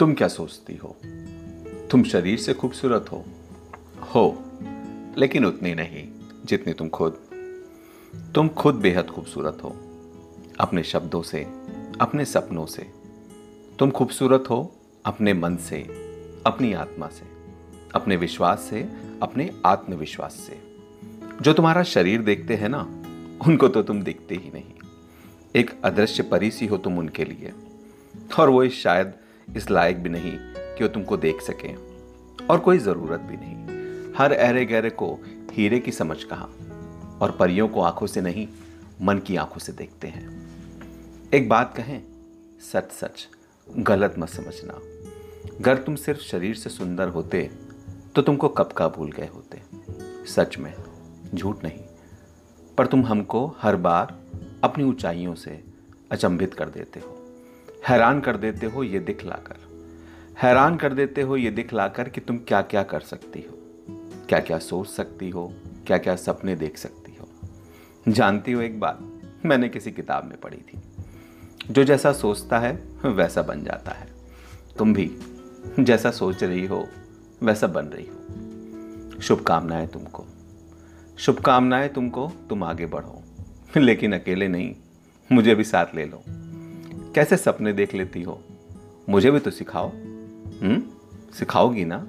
तुम क्या सोचती हो? तुम शरीर से खूबसूरत हो। हो, लेकिन उतनी नहीं जितनी तुम खुद। तुम खुद बेहद खूबसूरत हो, अपने शब्दों से, अपने सपनों से। तुम खूबसूरत हो अपने मन से, अपनी आत्मा से, अपने विश्वास से, अपने आत्मविश्वास से। जो तुम्हारा शरीर देखते हैं ना, उनको तो तुम दिखते ही नहीं। एक अदृश्य परी सी हो तुम उनके लिए। और वो शायद इस लायक भी नहीं कि वो तुमको देख सके। और कोई ज़रूरत भी नहीं। हर अहरे गहरे को हीरे की समझ कहा। और परियों को आँखों से नहीं, मन की आँखों से देखते हैं। एक बात कहें सच सच गलत मत समझना। अगर तुम सिर्फ़ शरीर से सुंदर होते तो तुमको कब का भूल गए होते। सच में, झूठ नहीं। पर तुम हमको हर बार अपनी ऊंचाइयों से अचंभित कर देते हो। हैरान कर देते हो ये दिखलाकर हैरान कर देते हो ये दिखलाकर कि तुम क्या क्या कर सकती हो। क्या क्या सोच सकती हो क्या क्या सपने देख सकती हो। जानती हो एक बात, मैंने किसी किताब में पढ़ी थी। जो जैसा सोचता है, वैसा बन जाता है। तुम भी, जैसा सोच रही हो, वैसा बन रही हो। शुभकामनाएँ तुमको। शुभकामनाएँ तुमको, तुम आगे बढ़ो। लेकिन अकेले नहीं, मुझे भी साथ ले लो। कैसे सपने देख लेती हो? मुझे भी तो सिखाओ। हम्म? सिखाओगी ना?